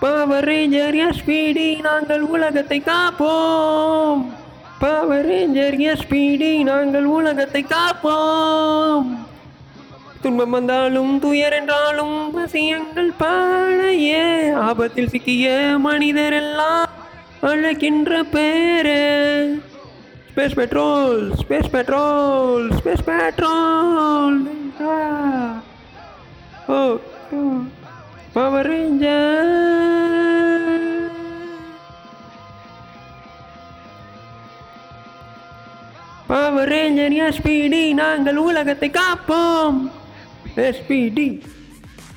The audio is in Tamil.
பவர் ரேஞ்சர் எஸ்பிடி நாங்கள் உலகத்தை காப்போம். பவர் ரேஞ்சர் எஸ்பிடி நாங்கள் உலகத்தை காப்போம். துன்பம் வந்தாலும் துயர் என்றாலும் வசியங்கள் பாழையே. ஆபத்தில் சிக்கிய மனிதர் எல்லாம் அழைக்கின்ற பேரு. Space patrol space patrol space patrol ஓ power ranger power ranger SPD நாங்கள் உலகத்தை காப்போம். எஸ்பிடி